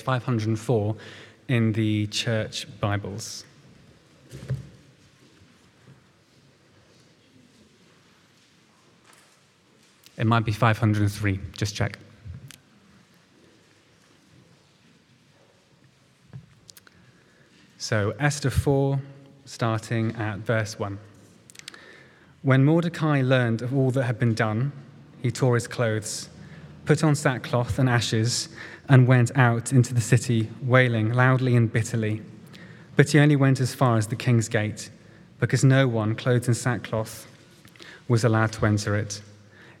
504 in the church Bibles. It might be 503, just check. So, Esther 4, starting at verse 1. When Mordecai learned of all that had been done, he tore his clothes, put on sackcloth and ashes, and went out into the city, wailing loudly and bitterly. But he only went as far as the king's gate, because no one clothed in sackcloth was allowed to enter it.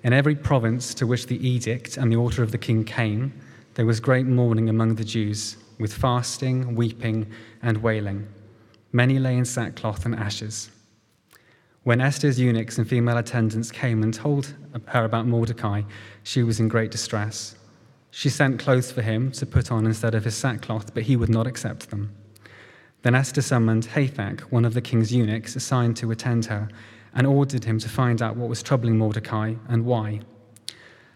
In every province to which the edict and the order of the king came, there was great mourning among the Jews, with fasting, weeping, and wailing. Many lay in sackcloth and ashes. When Esther's eunuchs and female attendants came and told her about Mordecai, she was in great distress. She sent clothes for him to put on instead of his sackcloth, but he would not accept them. Then Esther summoned Hathach, one of the king's eunuchs assigned to attend her, and ordered him to find out what was troubling Mordecai and why.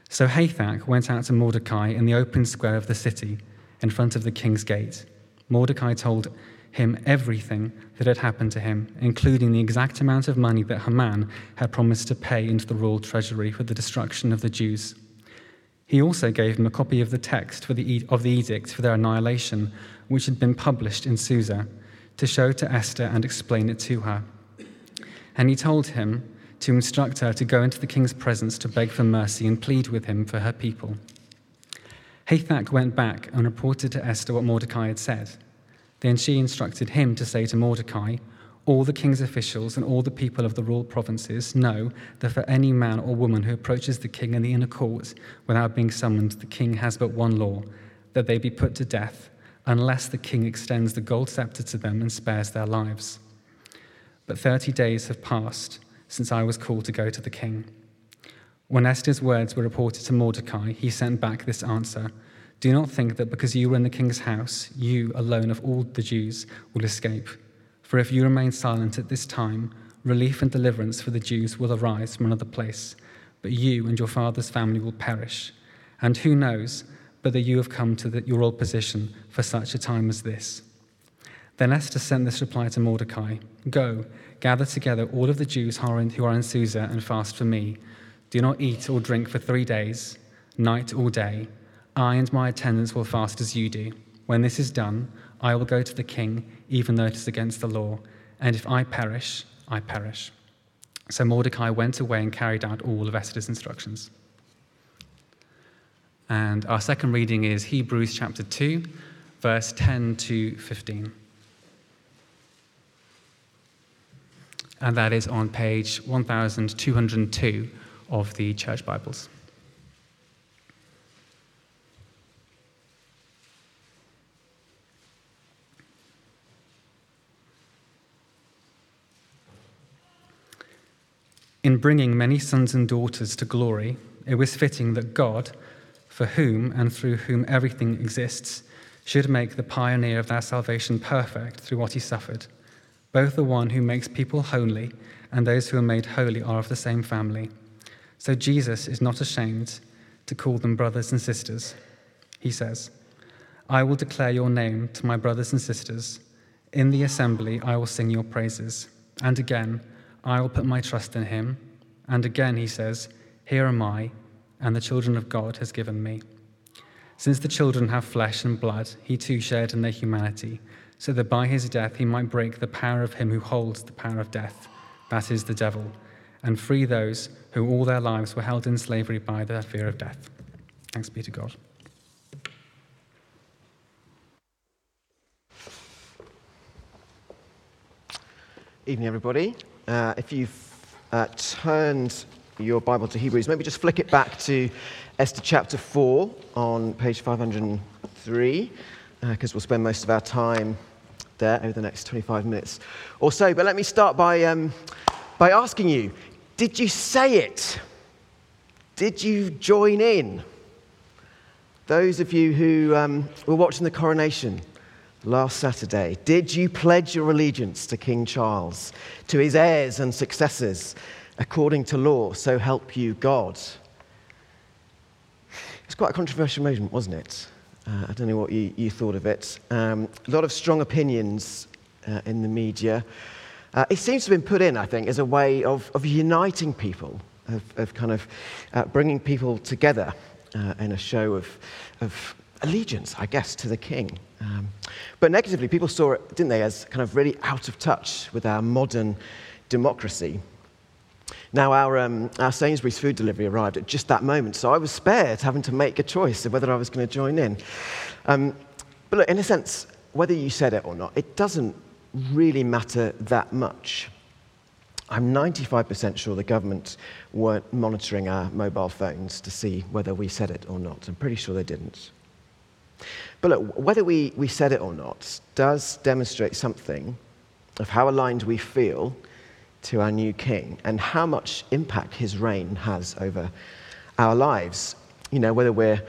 So Hathach went out to Mordecai in the open square of the city, in front of the king's gate. Mordecai told him everything that had happened to him, including the exact amount of money that Haman had promised to pay into the royal treasury for the destruction of the Jews. He also gave him a copy of the text the, of the edict for their annihilation, which had been published in Susa, to show to Esther and explain it to her. And he told him to instruct her to go into the king's presence to beg for mercy and plead with him for her people. Hathach went back and reported to Esther what Mordecai had said. Then she instructed him to say to Mordecai, All the king's officials and all the people of the royal provinces know that for any man or woman who approaches the king in the inner court without being summoned, the king has but one law that they be put to death, unless the king extends the gold scepter to them and spares their lives. But 30 days have passed since I was called to go to the king. When Esther's words were reported to Mordecai, he sent back this answer Do not think that because you were in the king's house, you alone of all the Jews will escape. For if you remain silent at this time, relief and deliverance for the Jews will arise from another place, but you and your father's family will perish. And who knows but that you have come to the, your old position for such a time as this? Then Esther sent this reply to Mordecai Go, gather together all of the Jews who are in, who are in Susa and fast for me. Do not eat or drink for three days, night or day. I and my attendants will fast as you do. When this is done, I will go to the king, even though it is against the law. And if I perish, I perish. So Mordecai went away and carried out all of Esther's instructions. And our second reading is Hebrews chapter 2, verse 10 to 15. And that is on page 1202 of the Church Bibles. In bringing many sons and daughters to glory, it was fitting that God, for whom and through whom everything exists, should make the pioneer of their salvation perfect through what he suffered. Both the one who makes people holy and those who are made holy are of the same family. So Jesus is not ashamed to call them brothers and sisters. He says, I will declare your name to my brothers and sisters. In the assembly, I will sing your praises. And again, I will put my trust in him. And again, he says, Here am I, and the children of God has given me. Since the children have flesh and blood, he too shared in their humanity, so that by his death he might break the power of him who holds the power of death, that is, the devil, and free those who all their lives were held in slavery by the fear of death. Thanks be to God. Evening, everybody. Uh, if you've uh, turned your Bible to Hebrews, maybe just flick it back to Esther chapter 4 on page 503, because uh, we'll spend most of our time there over the next 25 minutes or so. But let me start by, um, by asking you did you say it? Did you join in? Those of you who um, were watching the coronation last Saturday, did you pledge your allegiance to King Charles, to his heirs and successors, according to law? So help you God. It's quite a controversial moment, wasn't it? Uh, I don't know what you, you thought of it. Um, a lot of strong opinions uh, in the media. Uh, it seems to have been put in, I think, as a way of, of uniting people, of, of kind of uh, bringing people together uh, in a show of, of allegiance, I guess, to the king. Um, but negatively, people saw it, didn't they, as kind of really out of touch with our modern democracy. Now, our, um, our Sainsbury's food delivery arrived at just that moment, so I was spared having to make a choice of whether I was going to join in. Um, but look, in a sense, whether you said it or not, it doesn't really matter that much. I'm 95% sure the government weren't monitoring our mobile phones to see whether we said it or not. I'm pretty sure they didn't. But look, whether we, we said it or not does demonstrate something of how aligned we feel to our new king and how much impact his reign has over our lives. You know, whether we're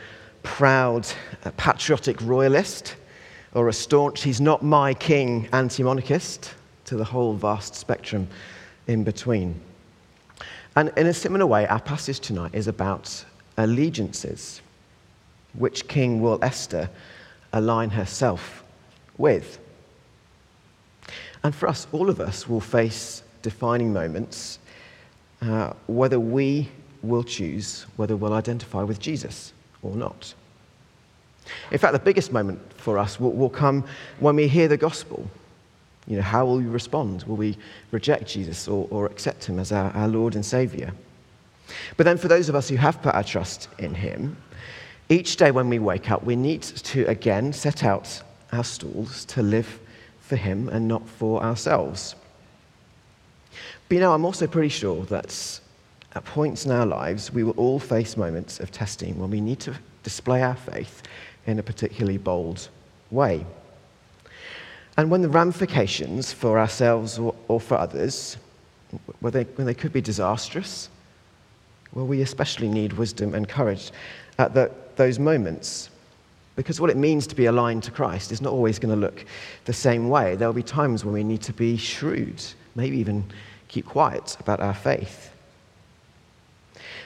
proud, uh, patriotic royalist or a staunch, he's not my king anti monarchist, to the whole vast spectrum in between. And in a similar way, our passage tonight is about allegiances. Which king will Esther align herself with? And for us, all of us will face defining moments uh, whether we will choose whether we'll identify with Jesus or not. In fact, the biggest moment for us will, will come when we hear the gospel. You know, how will we respond? Will we reject Jesus or, or accept him as our, our Lord and Savior? But then, for those of us who have put our trust in him, each day when we wake up, we need to again set out our stalls to live for him and not for ourselves. But you know, I'm also pretty sure that at points in our lives, we will all face moments of testing when we need to display our faith in a particularly bold way. And when the ramifications for ourselves or, or for others, when they, when they could be disastrous, well, we especially need wisdom and courage at the, those moments. Because what it means to be aligned to Christ is not always going to look the same way. There will be times when we need to be shrewd, maybe even keep quiet about our faith.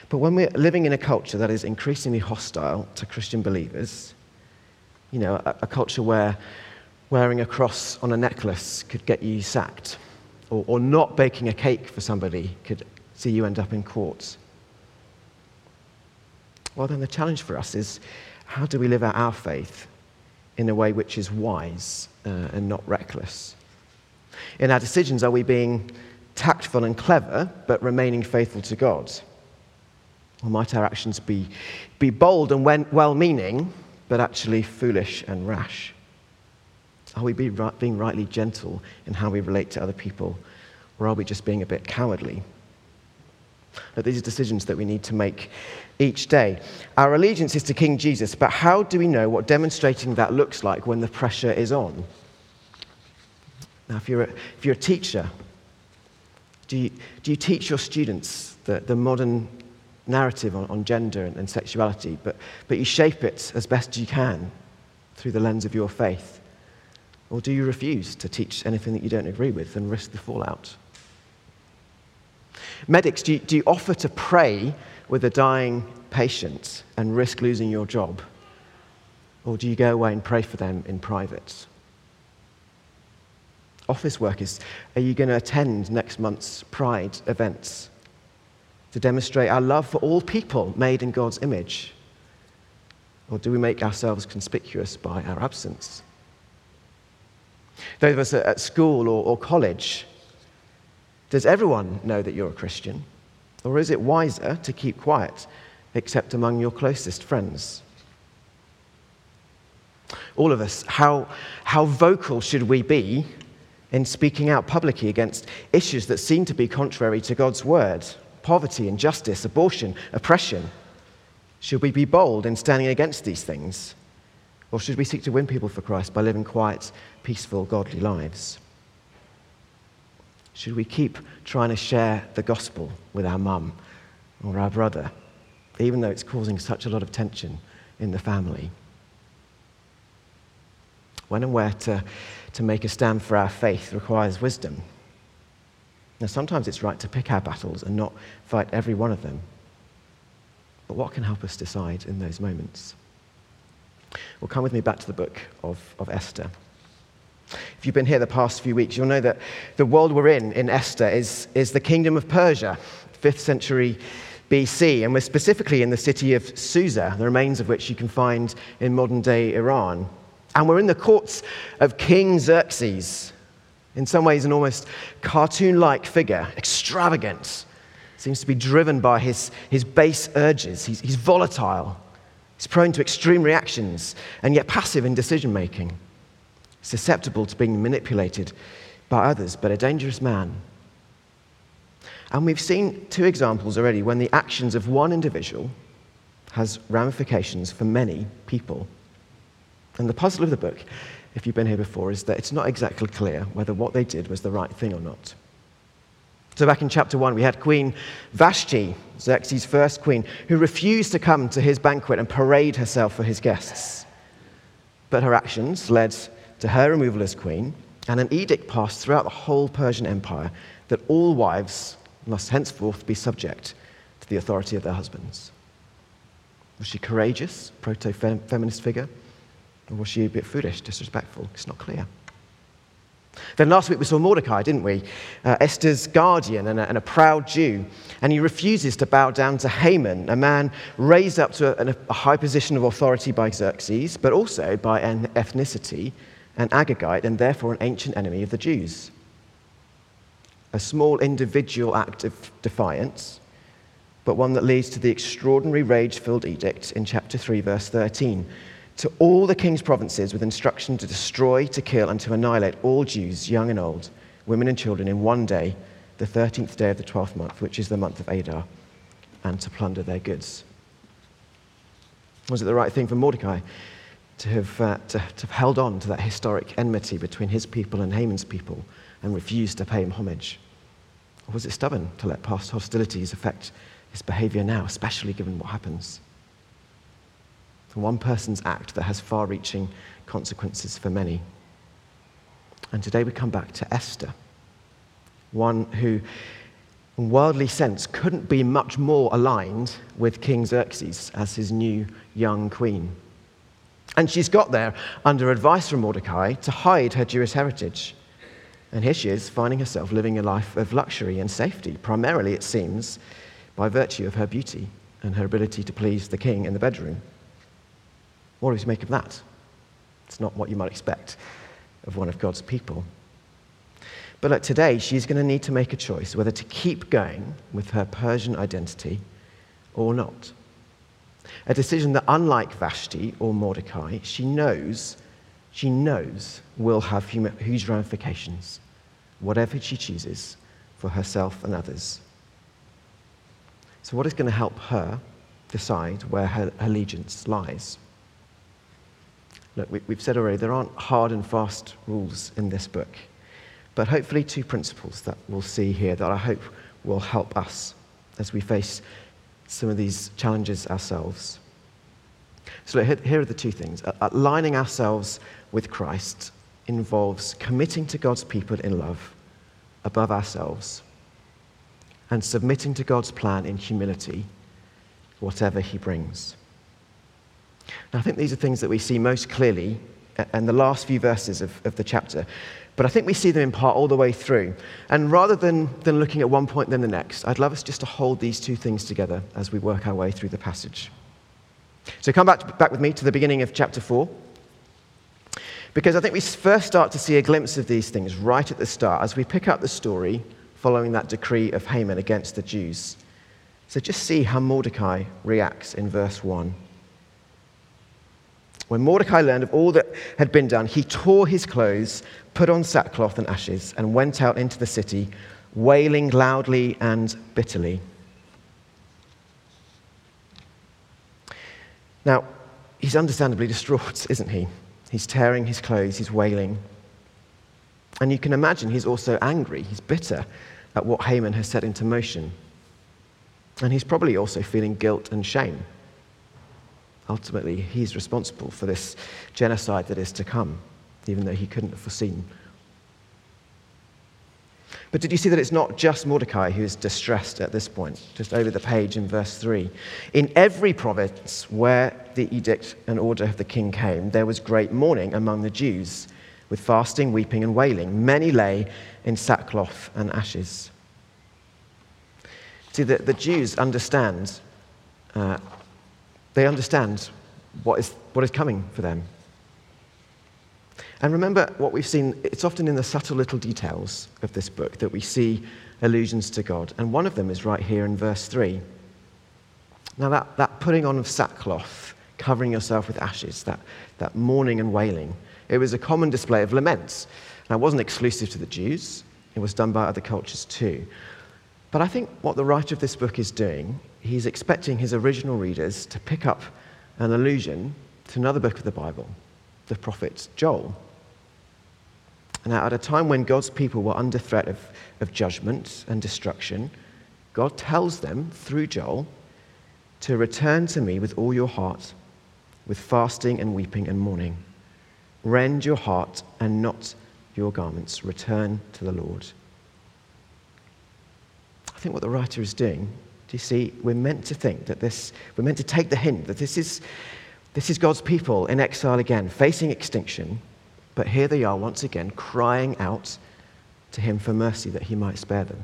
But when we're living in a culture that is increasingly hostile to Christian believers, you know, a, a culture where wearing a cross on a necklace could get you sacked, or, or not baking a cake for somebody could see you end up in court. Well, then the challenge for us is how do we live out our faith in a way which is wise uh, and not reckless? In our decisions, are we being tactful and clever, but remaining faithful to God? Or might our actions be, be bold and well meaning, but actually foolish and rash? Are we being rightly gentle in how we relate to other people, or are we just being a bit cowardly? But these are decisions that we need to make each day. Our allegiance is to King Jesus, but how do we know what demonstrating that looks like when the pressure is on? Now, if you're a, if you're a teacher, do you, do you teach your students the, the modern narrative on, on gender and, and sexuality, but, but you shape it as best you can through the lens of your faith? Or do you refuse to teach anything that you don't agree with and risk the fallout? Medics, do you, do you offer to pray with a dying patient and risk losing your job? Or do you go away and pray for them in private? office workers, are you going to attend next month's Pride events to demonstrate our love for all people made in God's image? Or do we make ourselves conspicuous by our absence? Those of us at school or, or college, does everyone know that you're a Christian? Or is it wiser to keep quiet, except among your closest friends? All of us, how, how vocal should we be in speaking out publicly against issues that seem to be contrary to God's word poverty, injustice, abortion, oppression? Should we be bold in standing against these things? Or should we seek to win people for Christ by living quiet, peaceful, godly lives? Should we keep trying to share the gospel with our mum or our brother, even though it's causing such a lot of tension in the family? When and where to to make a stand for our faith requires wisdom. Now, sometimes it's right to pick our battles and not fight every one of them. But what can help us decide in those moments? Well, come with me back to the book of, of Esther. If you've been here the past few weeks, you'll know that the world we're in, in Esther, is, is the kingdom of Persia, 5th century BC, and we're specifically in the city of Susa, the remains of which you can find in modern day Iran. And we're in the courts of King Xerxes, in some ways, an almost cartoon like figure, extravagant, seems to be driven by his, his base urges. He's, he's volatile, he's prone to extreme reactions, and yet passive in decision making, susceptible to being manipulated by others, but a dangerous man. And we've seen two examples already when the actions of one individual has ramifications for many people. And the puzzle of the book, if you've been here before, is that it's not exactly clear whether what they did was the right thing or not. So, back in chapter 1, we had Queen Vashti, Xerxes' first queen, who refused to come to his banquet and parade herself for his guests. But her actions led to her removal as queen, and an edict passed throughout the whole Persian Empire that all wives must henceforth be subject to the authority of their husbands. Was she courageous, proto feminist figure? Or was she a bit foolish, disrespectful? It's not clear. Then last week we saw Mordecai, didn't we? Uh, Esther's guardian and a, and a, proud Jew. And he refuses to bow down to Haman, a man raised up to a, a high position of authority by Xerxes, but also by an ethnicity, an Agagite, and therefore an ancient enemy of the Jews. A small individual act of defiance, but one that leads to the extraordinary rage filled edict in chapter 3, verse 13 to all the king's provinces with instruction to destroy, to kill, and to annihilate all Jews, young and old, women and children, in one day, the 13th day of the 12th month, which is the month of Adar, and to plunder their goods. Was it the right thing for Mordecai to have, uh, to, to have held on to that historic enmity between his people and Haman's people and refused to pay him homage? Or was it stubborn to let past hostilities affect his behavior now, especially given what happens? one person's act that has far reaching consequences for many. And today we come back to Esther, one who, in worldly sense, couldn't be much more aligned with King Xerxes as his new young queen. And she's got there under advice from Mordecai to hide her Jewish heritage. And here she is, finding herself living a life of luxury and safety, primarily, it seems, by virtue of her beauty and her ability to please the king in the bedroom. What do we make of that? It's not what you might expect of one of God's people. But today, she's going to need to make a choice whether to keep going with her Persian identity or not. A decision that, unlike Vashti or Mordecai, she knows, she knows will have huge ramifications, whatever she chooses for herself and others. So, what is going to help her decide where her allegiance lies? Look, we, have said already, there aren't hard and fast rules in this book, but hopefully, two principles that we'll see here that I hope will help us as we face some of these challenges ourselves. So, here are the two things. Aligning ourselves with Christ involves committing to God's people in love above ourselves and submitting to God's plan in humility, whatever He brings. Now, I think these are things that we see most clearly in the last few verses of, of the chapter. But I think we see them in part all the way through. And rather than, than looking at one point then the next, I'd love us just to hold these two things together as we work our way through the passage. So come back, back with me to the beginning of chapter 4. Because I think we first start to see a glimpse of these things right at the start as we pick up the story following that decree of Haman against the Jews. So just see how Mordecai reacts in verse 1. When Mordecai learned of all that had been done, he tore his clothes, put on sackcloth and ashes, and went out into the city, wailing loudly and bitterly. Now, he's understandably distraught, isn't he? He's tearing his clothes, he's wailing. And you can imagine he's also angry, he's bitter at what Haman has set into motion. And he's probably also feeling guilt and shame ultimately he's responsible for this genocide that is to come, even though he couldn't have foreseen. But did you see that it's not just Mordecai who is distressed at this point? Just over the page in verse 3. In every province where the edict and order of the king came, there was great mourning among the Jews, with fasting, weeping, and wailing. Many lay in sackcloth and ashes. See, the, the Jews understand, uh, they understand what is, what is coming for them. And remember what we've seen, it's often in the subtle little details of this book that we see allusions to God. And one of them is right here in verse 3. Now, that, that putting on of sackcloth, covering yourself with ashes, that, that mourning and wailing, it was a common display of laments. Now, it wasn't exclusive to the Jews, it was done by other cultures too. But I think what the writer of this book is doing, he's expecting his original readers to pick up an allusion to another book of the Bible, the prophet Joel. Now, at a time when God's people were under threat of, of judgment and destruction, God tells them through Joel to return to me with all your heart, with fasting and weeping and mourning. Rend your heart and not your garments. Return to the Lord. I think what the writer is doing, do you see, we're meant to think that this, we're meant to take the hint that this is, this is God's people in exile again, facing extinction but here they are once again crying out to him for mercy that he might spare them.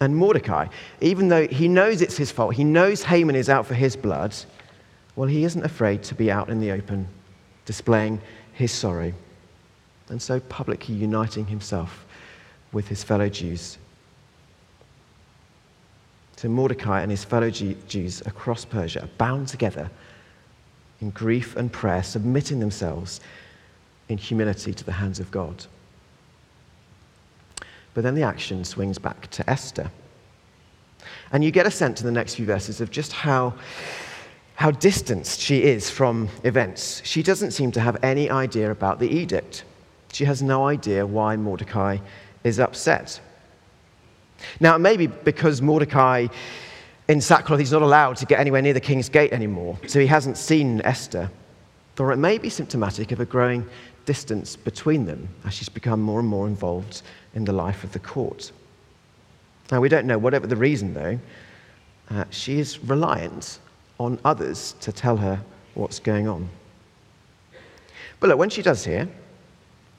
And Mordecai, even though he knows it's his fault, he knows Haman is out for his blood, well, he isn't afraid to be out in the open, displaying his sorrow, and so publicly uniting himself with his fellow Jews. So Mordecai and his fellow Jews across Persia are bound together in grief and prayer, submitting themselves in humility to the hands of God. But then the action swings back to Esther. And you get a sense in the next few verses of just how, how distanced she is from events. She doesn't seem to have any idea about the edict. She has no idea why Mordecai is upset. Now, it may be because Mordecai in sackcloth, he's not allowed to get anywhere near the king's gate anymore, so he hasn't seen Esther. Or it may be symptomatic of a growing distance between them as she's become more and more involved in the life of the court. Now, we don't know, whatever the reason though, uh, she is reliant on others to tell her what's going on. But look, when she does hear,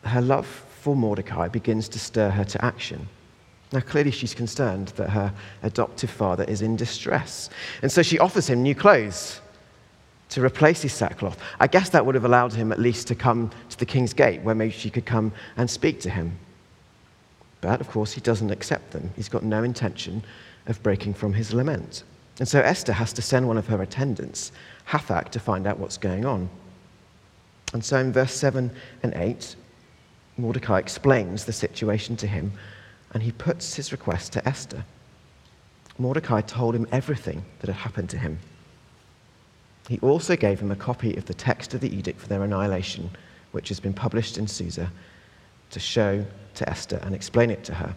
her love for Mordecai begins to stir her to action. Now, clearly, she's concerned that her adoptive father is in distress. And so she offers him new clothes to replace his sackcloth. I guess that would have allowed him at least to come to the king's gate where maybe she could come and speak to him. But of course, he doesn't accept them. He's got no intention of breaking from his lament. And so Esther has to send one of her attendants, Hathach, to find out what's going on. And so in verse 7 and 8, Mordecai explains the situation to him and he puts his request to Esther. Mordecai told him everything that had happened to him. He also gave him a copy of the text of the edict for their annihilation, which has been published in Susa, to show to Esther and explain it to her.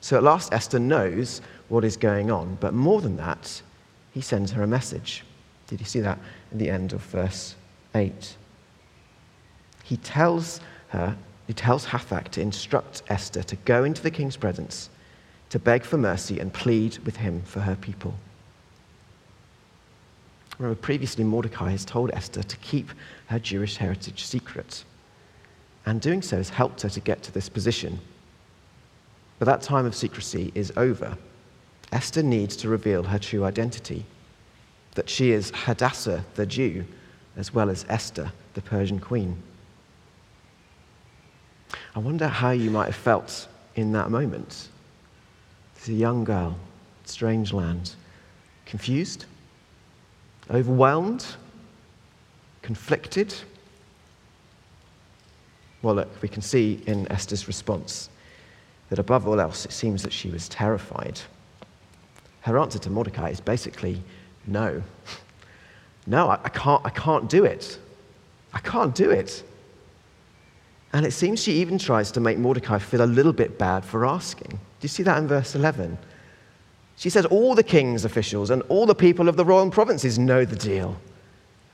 So at last, Esther knows what is going on, but more than that, he sends her a message. Did you see that in the end of verse 8? He tells her he tells Hathach to instruct Esther to go into the king's presence, to beg for mercy and plead with him for her people. Remember, previously Mordecai has told Esther to keep her Jewish heritage secret. And doing so has helped her to get to this position. But that time of secrecy is over. Esther needs to reveal her true identity that she is Hadassah the Jew, as well as Esther, the Persian queen. I wonder how you might have felt in that moment. A young girl, strange land, confused, overwhelmed, conflicted. Well, look, we can see in Esther's response that above all else, it seems that she was terrified. Her answer to Mordecai is basically no. No, I, I can't, I can't do it. I can't do it. And it seems she even tries to make Mordecai feel a little bit bad for asking. Do you see that in verse 11? She says, All the king's officials and all the people of the royal provinces know the deal.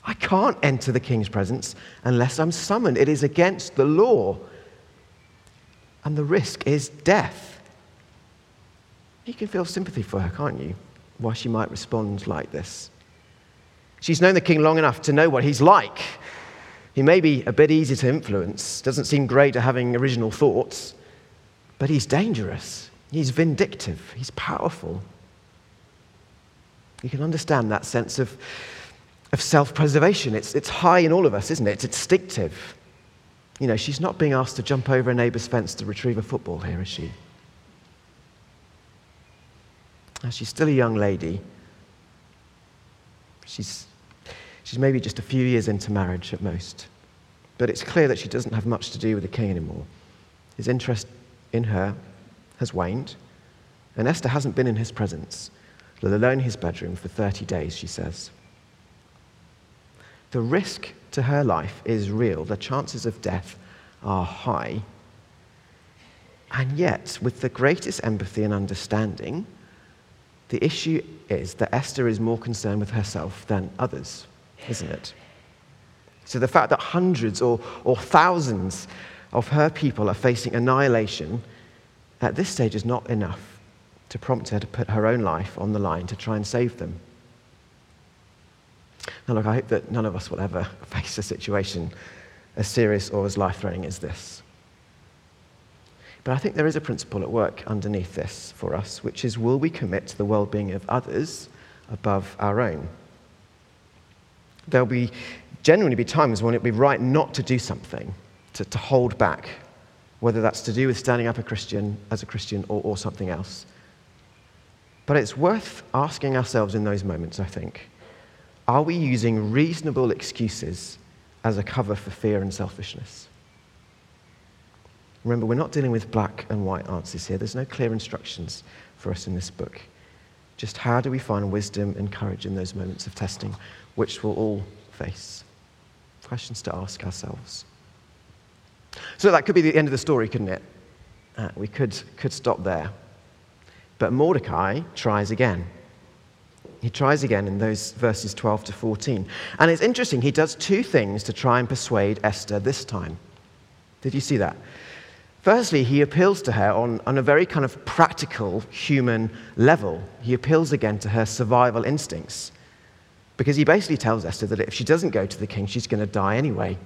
I can't enter the king's presence unless I'm summoned. It is against the law. and the risk is death. You can feel sympathy for her, can't you? Why she might respond like this. She's known the king long enough to know what he's like. He may be a bit easy to influence, doesn't seem great at having original thoughts, but he's dangerous. He's vindictive. He's powerful. You can understand that sense of, of self preservation. It's, it's high in all of us, isn't it? It's instinctive. You know, she's not being asked to jump over a neighbour's fence to retrieve a football here, is she? Now, she's still a young lady. She's, she's maybe just a few years into marriage at most. But it's clear that she doesn't have much to do with the king anymore. His interest in her has waned, and Esther hasn't been in his presence, let alone his bedroom, for 30 days, she says. The risk to her life is real. The chances of death are high. And yet, with the greatest empathy and understanding, the issue is that Esther is more concerned with herself than others, isn't it? So the fact that hundreds or, or thousands of her people are facing annihilation at this stage is not enough to prompt her to put her own life on the line to try and save them. Now, look, I hope that none of us will ever face a situation as serious or as life threatening as this. But I think there is a principle at work underneath this for us, which is will we commit to the well being of others above our own? There'll be genuinely be times when it'll be right not to do something, to, to hold back, whether that's to do with standing up a Christian as a Christian or, or something else. But it's worth asking ourselves in those moments, I think are we using reasonable excuses as a cover for fear and selfishness? Remember, we're not dealing with black and white answers here. There's no clear instructions for us in this book. Just how do we find wisdom and courage in those moments of testing, which we'll all face? Questions to ask ourselves. So that could be the end of the story, couldn't it? Uh, we could, could stop there. But Mordecai tries again. He tries again in those verses 12 to 14. And it's interesting, he does two things to try and persuade Esther this time. Did you see that? Firstly, he appeals to her on, on a very kind of practical human level. He appeals again to her survival instincts. Because he basically tells Esther that if she doesn't go to the king, she's going to die anyway.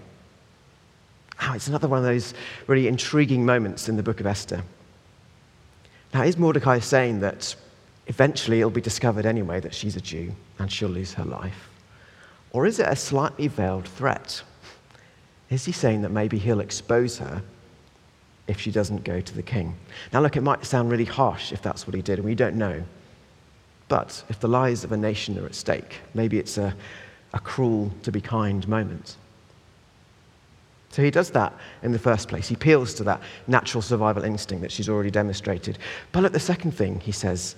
Oh, it's another one of those really intriguing moments in the book of Esther. Now, is Mordecai saying that eventually it'll be discovered anyway that she's a Jew and she'll lose her life? Or is it a slightly veiled threat? Is he saying that maybe he'll expose her if she doesn't go to the king? Now, look, it might sound really harsh if that's what he did, and we don't know. But if the lives of a nation are at stake, maybe it's a, a cruel to be kind moment. So he does that in the first place. He appeals to that natural survival instinct that she's already demonstrated. But look, the second thing he says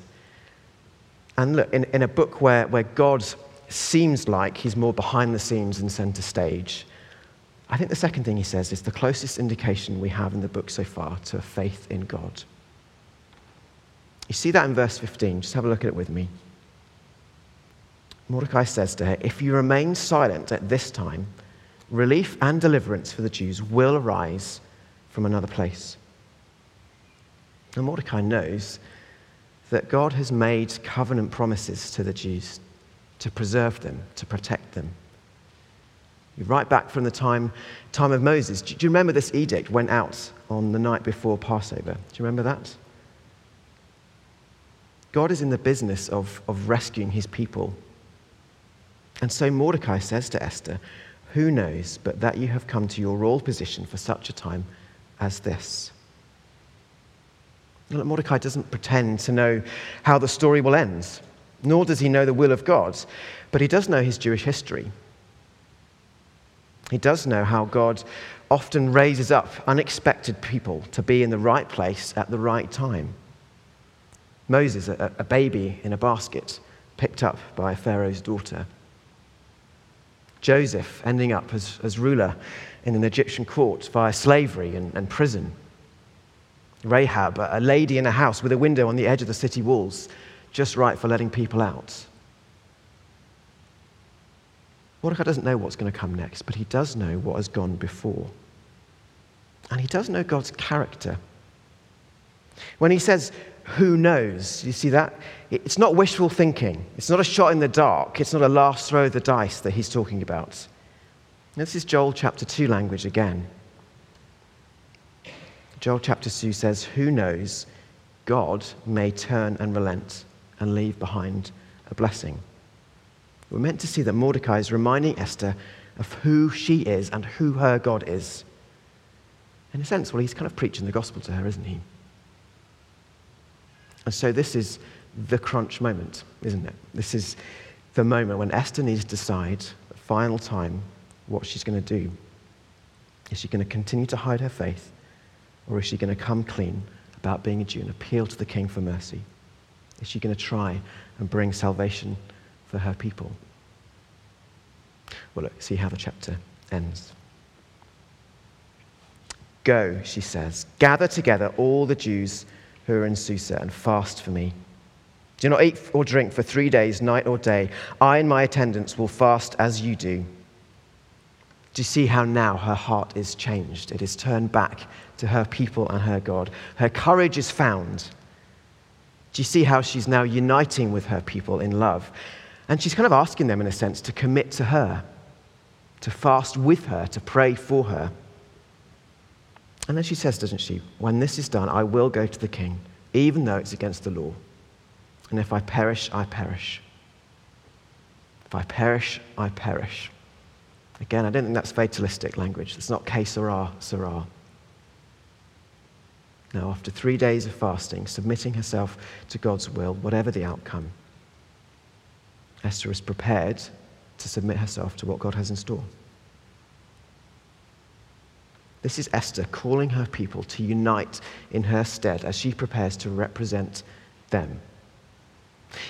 and look, in, in a book where, where God seems like he's more behind the scenes than center stage, I think the second thing he says is the closest indication we have in the book so far to faith in God. You see that in verse 15. Just have a look at it with me. Mordecai says to her, If you remain silent at this time, relief and deliverance for the Jews will arise from another place. Now, Mordecai knows that God has made covenant promises to the Jews to preserve them, to protect them. Right back from the time, time of Moses. Do you remember this edict went out on the night before Passover? Do you remember that? God is in the business of, of rescuing his people. And so Mordecai says to Esther, Who knows but that you have come to your royal position for such a time as this? Mordecai doesn't pretend to know how the story will end, nor does he know the will of God, but he does know his Jewish history. He does know how God often raises up unexpected people to be in the right place at the right time. Moses, a, a baby in a basket, picked up by Pharaoh's daughter. Joseph ending up as, as ruler in an Egyptian court via slavery and, and prison. Rahab, a lady in a house with a window on the edge of the city walls, just right for letting people out. Mordecai doesn't know what's going to come next, but he does know what has gone before. And he does know God's character. When he says, who knows, you see that? It's not wishful thinking. It's not a shot in the dark. It's not a last throw of the dice that he's talking about. This is Joel chapter 2 language again. Joel chapter 2 says, Who knows? God may turn and relent and leave behind a blessing. We're meant to see that Mordecai is reminding Esther of who she is and who her God is. In a sense, well, he's kind of preaching the gospel to her, isn't he? And so this is the crunch moment, isn't it? This is the moment when Esther needs to decide, the final time, what she's going to do. Is she going to continue to hide her faith, or is she going to come clean about being a Jew and appeal to the king for mercy? Is she going to try and bring salvation for her people? Well, look, see how the chapter ends. Go, she says, gather together all the Jews who are in Susa and fast for me. Do not eat or drink for three days, night or day. I and my attendants will fast as you do. Do you see how now her heart is changed? It is turned back to her people and her God. Her courage is found. Do you see how she's now uniting with her people in love? And she's kind of asking them, in a sense, to commit to her, to fast with her, to pray for her. And then she says, doesn't she, when this is done, I will go to the king, even though it's against the law. And if I perish, I perish. If I perish, I perish. Again, I don't think that's fatalistic language. It's not que sera, sera. Now, after three days of fasting, submitting herself to God's will, whatever the outcome, Esther is prepared to submit herself to what God has in store. This is Esther calling her people to unite in her stead as she prepares to represent them.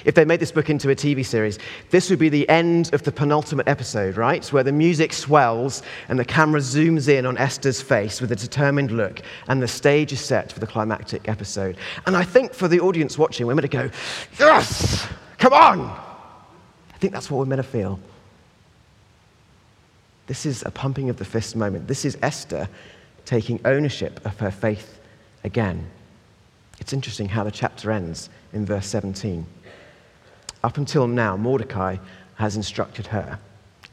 If they made this book into a TV series, this would be the end of the penultimate episode, right? Where the music swells and the camera zooms in on Esther's face with a determined look, and the stage is set for the climactic episode. And I think for the audience watching, we're meant to go, Yes! Come on! I think that's what we're meant to feel. This is a pumping of the fist moment. This is Esther taking ownership of her faith again. It's interesting how the chapter ends in verse 17. Up until now, Mordecai has instructed her.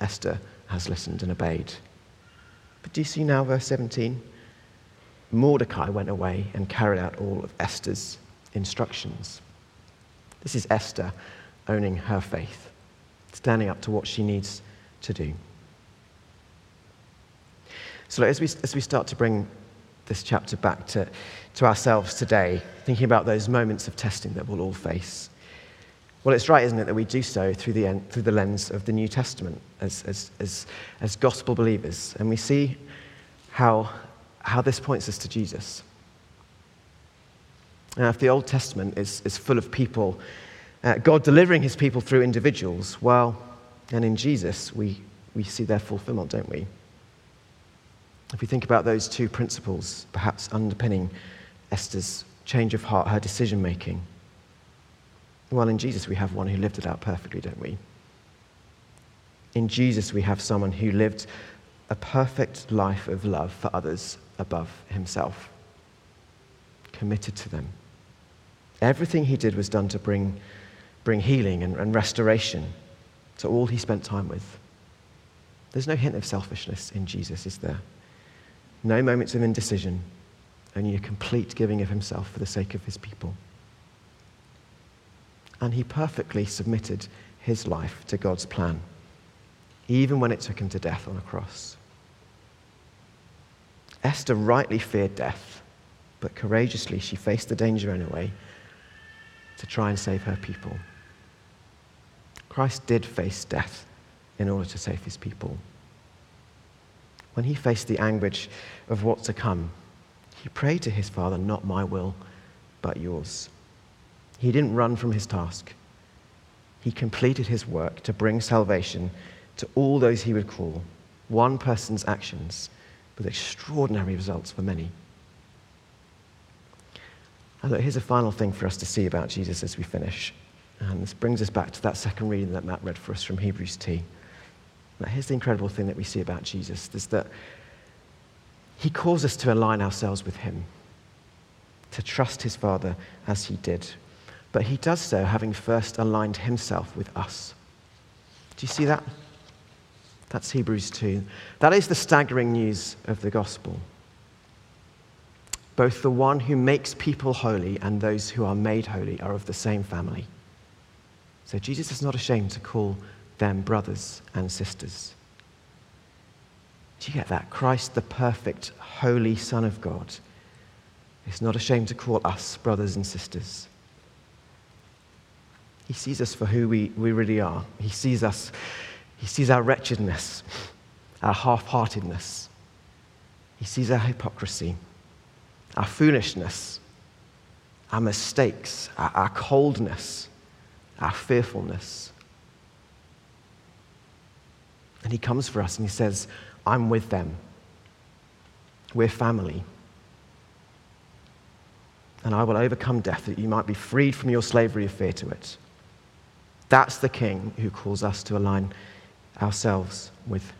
Esther has listened and obeyed. But do you see now, verse 17? Mordecai went away and carried out all of Esther's instructions. This is Esther owning her faith, standing up to what she needs to do. So, as we, as we start to bring this chapter back to, to ourselves today, thinking about those moments of testing that we'll all face, well, it's right, isn't it, that we do so through the, through the lens of the New Testament as, as, as, as gospel believers. And we see how, how this points us to Jesus. Now, if the Old Testament is, is full of people, uh, God delivering his people through individuals, well, and in Jesus, we, we see their fulfillment, don't we? If we think about those two principles, perhaps underpinning Esther's change of heart, her decision making, well, in Jesus, we have one who lived it out perfectly, don't we? In Jesus, we have someone who lived a perfect life of love for others above himself, committed to them. Everything he did was done to bring, bring healing and, and restoration to all he spent time with. There's no hint of selfishness in Jesus, is there? No moments of indecision, only a complete giving of himself for the sake of his people and he perfectly submitted his life to God's plan, even when it took him to death on a cross. Esther rightly feared death, but courageously she faced the danger anyway to try and save her people. Christ did face death in order to save his people. When he faced the anguish of what to come, he prayed to his Father, Not my will, but yours. He didn't run from his task. He completed his work to bring salvation to all those he would call, one person's actions with extraordinary results for many. And look, here's a final thing for us to see about Jesus as we finish. And this brings us back to that second reading that Matt read for us from Hebrews 2. Now, here's the incredible thing that we see about Jesus is that he calls us to align ourselves with him to trust his Father as he did. But he does so having first aligned himself with us. Do you see that? That's Hebrews 2. That is the staggering news of the gospel. Both the one who makes people holy and those who are made holy are of the same family. So Jesus is not ashamed to call them brothers and sisters. Do you get that? Christ, the perfect, holy Son of God, is not ashamed to call us brothers and sisters. He sees us for who we, we really are. He sees us, he sees our wretchedness, our half heartedness. He sees our hypocrisy, our foolishness, our mistakes, our, our coldness, our fearfulness. And he comes for us and he says, I'm with them. We're family. And I will overcome death that you might be freed from your slavery of fear to it. That's the king who calls us to align ourselves with.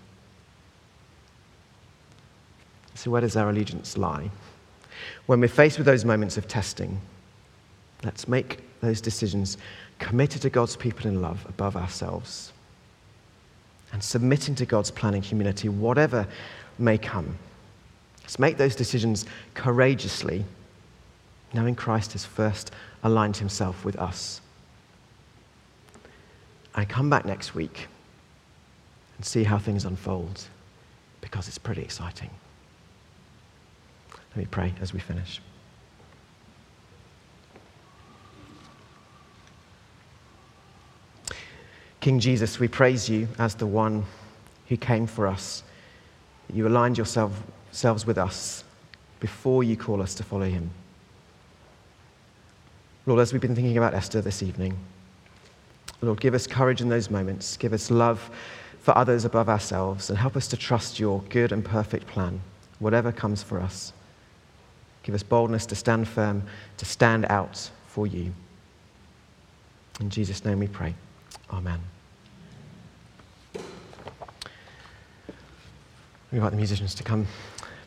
So, where does our allegiance lie? When we're faced with those moments of testing, let's make those decisions committed to God's people in love above ourselves and submitting to God's planning community, whatever may come. Let's make those decisions courageously, knowing Christ has first aligned himself with us. I come back next week and see how things unfold because it's pretty exciting. Let me pray as we finish. King Jesus, we praise you as the one who came for us. You aligned yourselves with us before you call us to follow him. Lord, as we've been thinking about Esther this evening, Lord, give us courage in those moments. Give us love for others above ourselves and help us to trust your good and perfect plan, whatever comes for us. Give us boldness to stand firm, to stand out for you. In Jesus' name we pray. Amen. We invite the musicians to come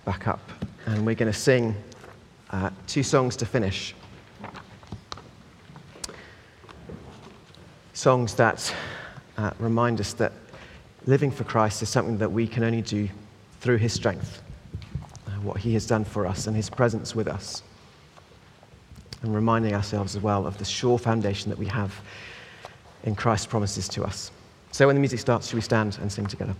back up, and we're going to sing uh, two songs to finish. Songs that uh, remind us that living for Christ is something that we can only do through His strength, uh, what He has done for us, and His presence with us. And reminding ourselves as well of the sure foundation that we have in Christ's promises to us. So when the music starts, should we stand and sing together?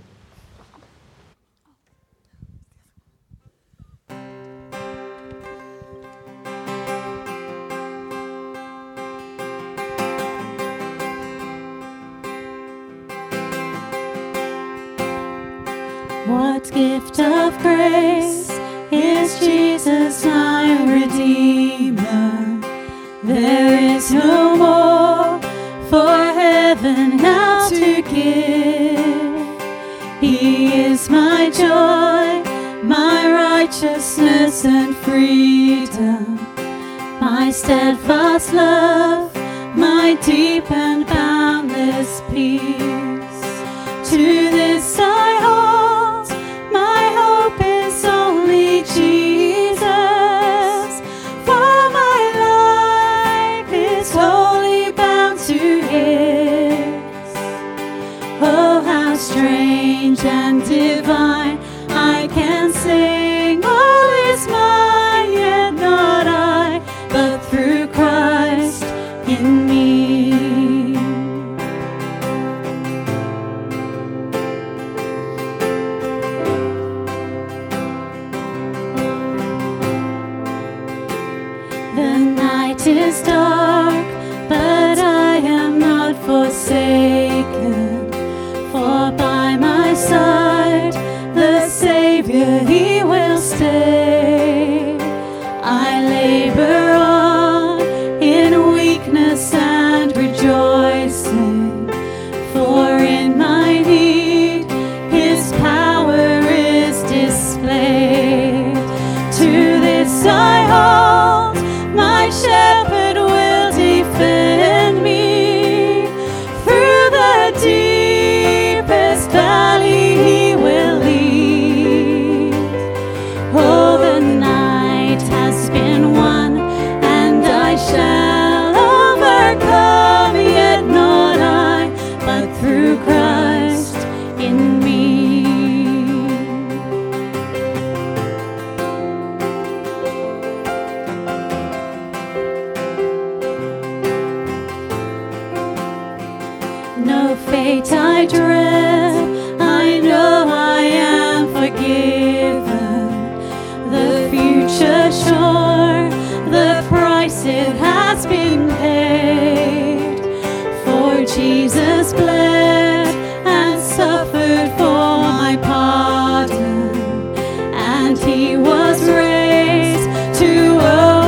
Love, my deep and boundless peace.